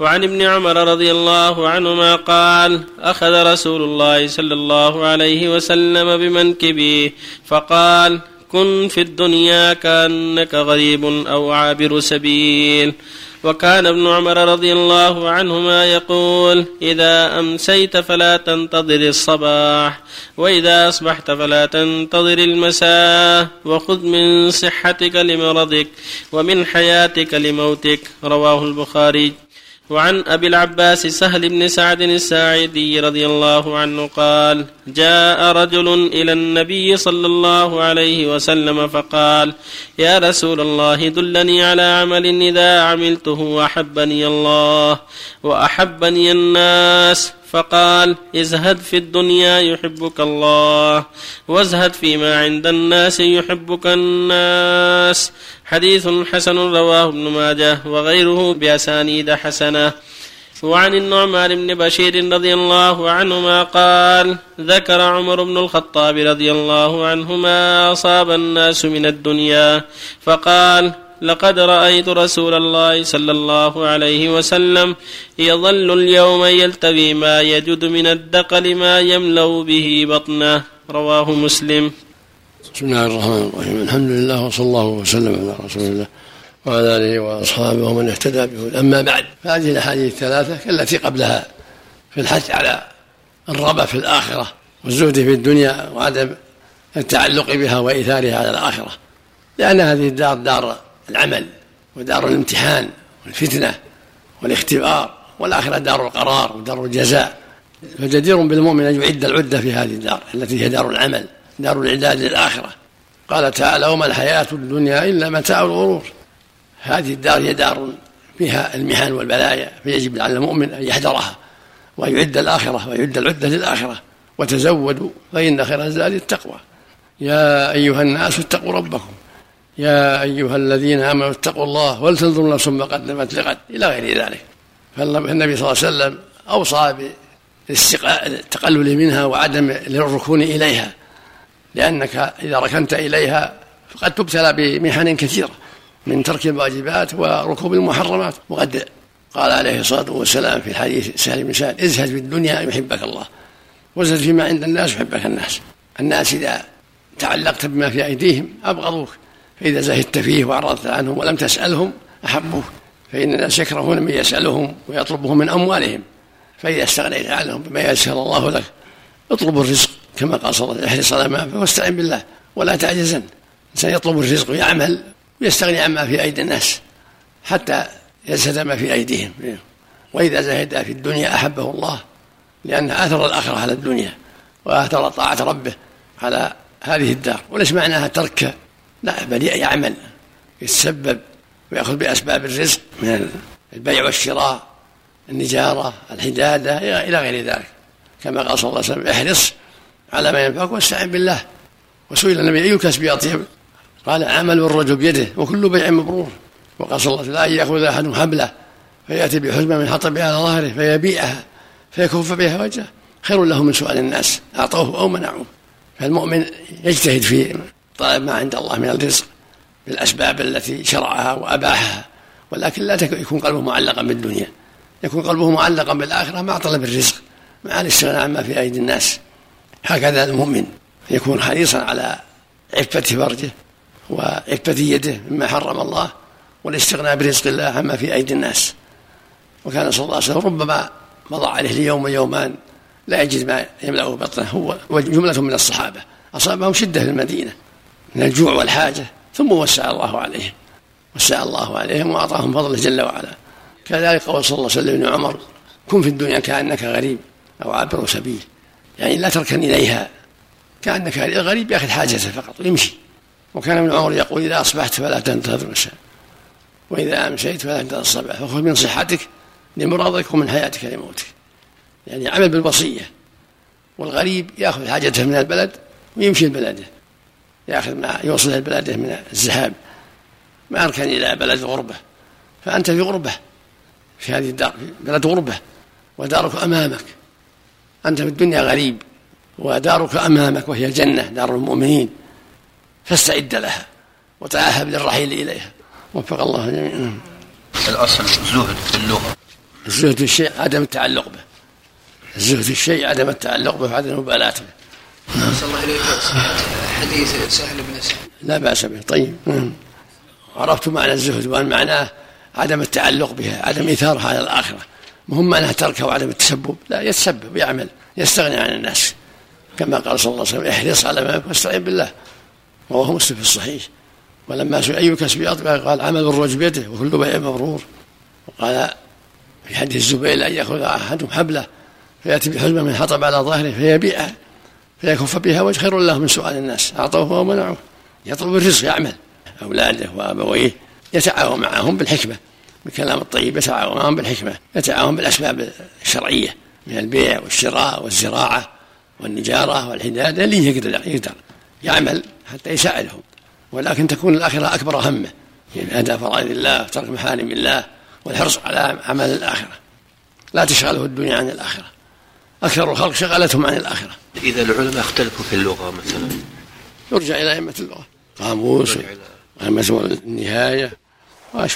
وعن ابن عمر رضي الله عنهما قال أخذ رسول الله صلى الله عليه وسلم بمنكبه فقال كن في الدنيا كأنك غريب أو عابر سبيل. وكان ابن عمر رضي الله عنهما يقول إذا أمسيت فلا تنتظر الصباح وإذا أصبحت فلا تنتظر المساء وخذ من صحتك لمرضك ومن حياتك لموتك. رواه البخاري. وعن أبي العباس سهل بن سعد الساعدي رضي الله عنه قال جاء رجل إلى النبي صلى الله عليه وسلم فقال يا رسول الله دلني على عمل إذا عملته أحبني الله وأحبني الناس. فقال ازهد في الدنيا يحبك الله وازهد فيما عند الناس يحبك الناس. حديث حسن رواه ابن ماجه وغيره بأسانيد حسنة. وعن النعمان بن بشير رضي الله عنهما قال ذكر عمر بن الخطاب رضي الله عنه ما أصاب الناس من الدنيا فقال لقد رأيت رسول الله صلى الله عليه وسلم يظل اليوم يلتوي ما يجد من الدقل ما يملأ به بطنه. رواه مسلم. بسم الله الرحمن الرحيم. الحمد لله وصلى الله وسلم على رسول الله وعلى آله وأصحابه ومن اهتدى به. أما بعد فهذه الأحاديث الثلاثة كالتي قبلها في الحث على الرغبة في الآخرة والزهد في الدنيا وعدم التعلق بها وإيثارها على الآخرة. لأن هذه الدار دار العمل ودار الامتحان والفتنة والاختبار والآخرة دار القرار ودار الجزاء. فجدير بالمؤمن أن يعد العدة في هذه الدار التي هي دار العمل. دار الإعداد للآخرة قال تعالى وما الحياة الدنيا إلا متاع الغرور. هذه الدار هي دار فيها المحن والبلايا فيجب على المؤمن أن يحذرها وأن يعد الآخرة ويعد العدة للآخرة. وتزودوا فإن خير الزاد التقوى. يا أيها الناس اتقوا ربكم. يا أيها الذين آمنوا اتقوا الله ولتنظر نفس ما قدمت لغد. إلى غير ذلك. فالنبي صلى الله عليه وسلم أوصى بالتقلل منها وعدم الركون إليها. لأنك إذا ركنت إليها فقد تبتلى بمحن كثيرة من ترك الواجبات وركوب المحرمات. وقد قال عليه الصلاة والسلام في الحديث سهل بن سهل ازهد في الدنيا يحبك الله وازهد فيما عند الناس يحبك الناس. الناس إذا تعلقت بما في أيديهم أبغضوك فإذا زهدت فيه وأعرضت عنهم ولم تسألهم أحبوك. فإن الناس يكرهون من يسألهم ويطلبهم من أموالهم فإذا استغنيت عنهم بما يسر الله لك اطلبوا الرزق كما قال صلى الله عليه وسلم احرص على ما واستعن بالله ولا تعجزن. الانسان يطلب الرزق ويعمل ويستغني عما في أيدي الناس حتى يزهد ما في أيديهم. وإذا زهد في الدنيا أحبه الله لأن أثر الآخرة على الدنيا وأثر طاعة ربه على هذه الدار. وليس معناها ترك لا بل يعمل يتسبب ويأخذ بأسباب الرزق من البيع والشراء النجارة الحدادة إلى غير ذلك. كما قال صلى الله عليه وسلم احرص على ما ينفعك واستعن بالله. وسئل النبي أي الكسب اطيب قال عمل الرجل بيده وكل بيع مبرور. وقال صلى الله عليه وسلم لا ان يأخذ أحد حبله فيأتي بحزمة من حطب على ظهره فيبيعها فيكف بها وجهه. خير له من سؤال الناس أعطوه أو منعوه. فالمؤمن يجتهد في طلب ما عند الله من الرزق بالأسباب التي شرعها وأباحها. ولكن لا يكون قلبه معلقا بالدنيا. يكون قلبه معلقا بالآخرة مع طلب الرزق مع الاستغناء عما في أيدي الناس. هكذا المؤمن يكون حريصا على عفة فرجه وعفة يده مما حرم الله والاستغناء برزق الله عما في أيدي الناس. وكان صلى الله عليه وسلم ربما مضى عليه ليوم يومان لا يجد ما يملأه بطنه هو وجملة من الصحابة. أصابهم شدة في المدينة من الجوع والحاجة ثم وسع الله عليهم وسع الله عليهم وأعطاهم فضله جل وعلا. كذلك قول صلى الله عليه وسلم عمر كن في الدنيا كأنك غريب أو عابر سبيل. يعني لا تركن إليها. كأنك الغريب يأخذ حاجته فقط ويمشي. وكان ابن عمر يقول إذا أصبحت فلا تنتظر المساء وإذا أمسيت فلا تنتظر الصباح فخذ من صحتك لمرضك ومن حياتك لموتك. يعني عمل بالوصية. والغريب يأخذ حاجته من البلد ويمشي لبلده يأخذ ما يوصل إلى بلده من الذهاب. ما أركن إلى بلد غربة. فأنت في غربة في هذه الدار بلد غربة ودارك أمامك. أنت في الدنيا غريب ودارك أمامك وهي الجنة دار المؤمنين. فاستعد لها وتعهد للرحيل إليها. وفق الله جميعا. الأصل زهد في اللغة. الزهد في الشيء عدم التعلق به. الزهد في الشيء عدم التعلق به وعدم المبالاة به. صلى الله عليه حديث سهل بن سعد لا بأس به. طيب. عرفت معنى الزهد وأن معناه عدم التعلق بها عدم إيثارها على الآخرة. مهم معناه تركها وعدم التسبب. لا يتسبب يعمل يستغني عن الناس. كما قال صلى الله عليه وسلم احرص على ما واستعين بالله. رواه مسلم في الصحيح. ولما سئل أي كسب أطلق قال عمل الرجل بيده وكل بيع مبرور. وقال في حديث الزبير أن يأخذ أحدهم حبله فيأتي بحزمة من حطب على ظهره فيبيعها فيكف بها وجه خير له من سؤال الناس. أعطوه ومنعوه. يطلب الرزق يعمل. أولاده وأبويه يتعاون معهم بالحكمة. بالكلام الطيب يتعاون معهم بالحكمة يتعاون بالأسباب الشرعية من البيع والشراء والزراعة والنجارة والحداد اللي يقدر يقدر يعمل حتى يساعدهم. ولكن تكون الآخرة أكبر همه يعني أداء فرائض الله وترك محارم الله والحرص على عمل الآخرة. لا تشغله الدنيا عن الآخرة. أكثر الخلق شغلتهم عن الآخرة. إذا العلماء اختلفوا في اللغة مثلا. يرجع إلى أئمة اللغة. قاموس أئمة النهاية. وأشبه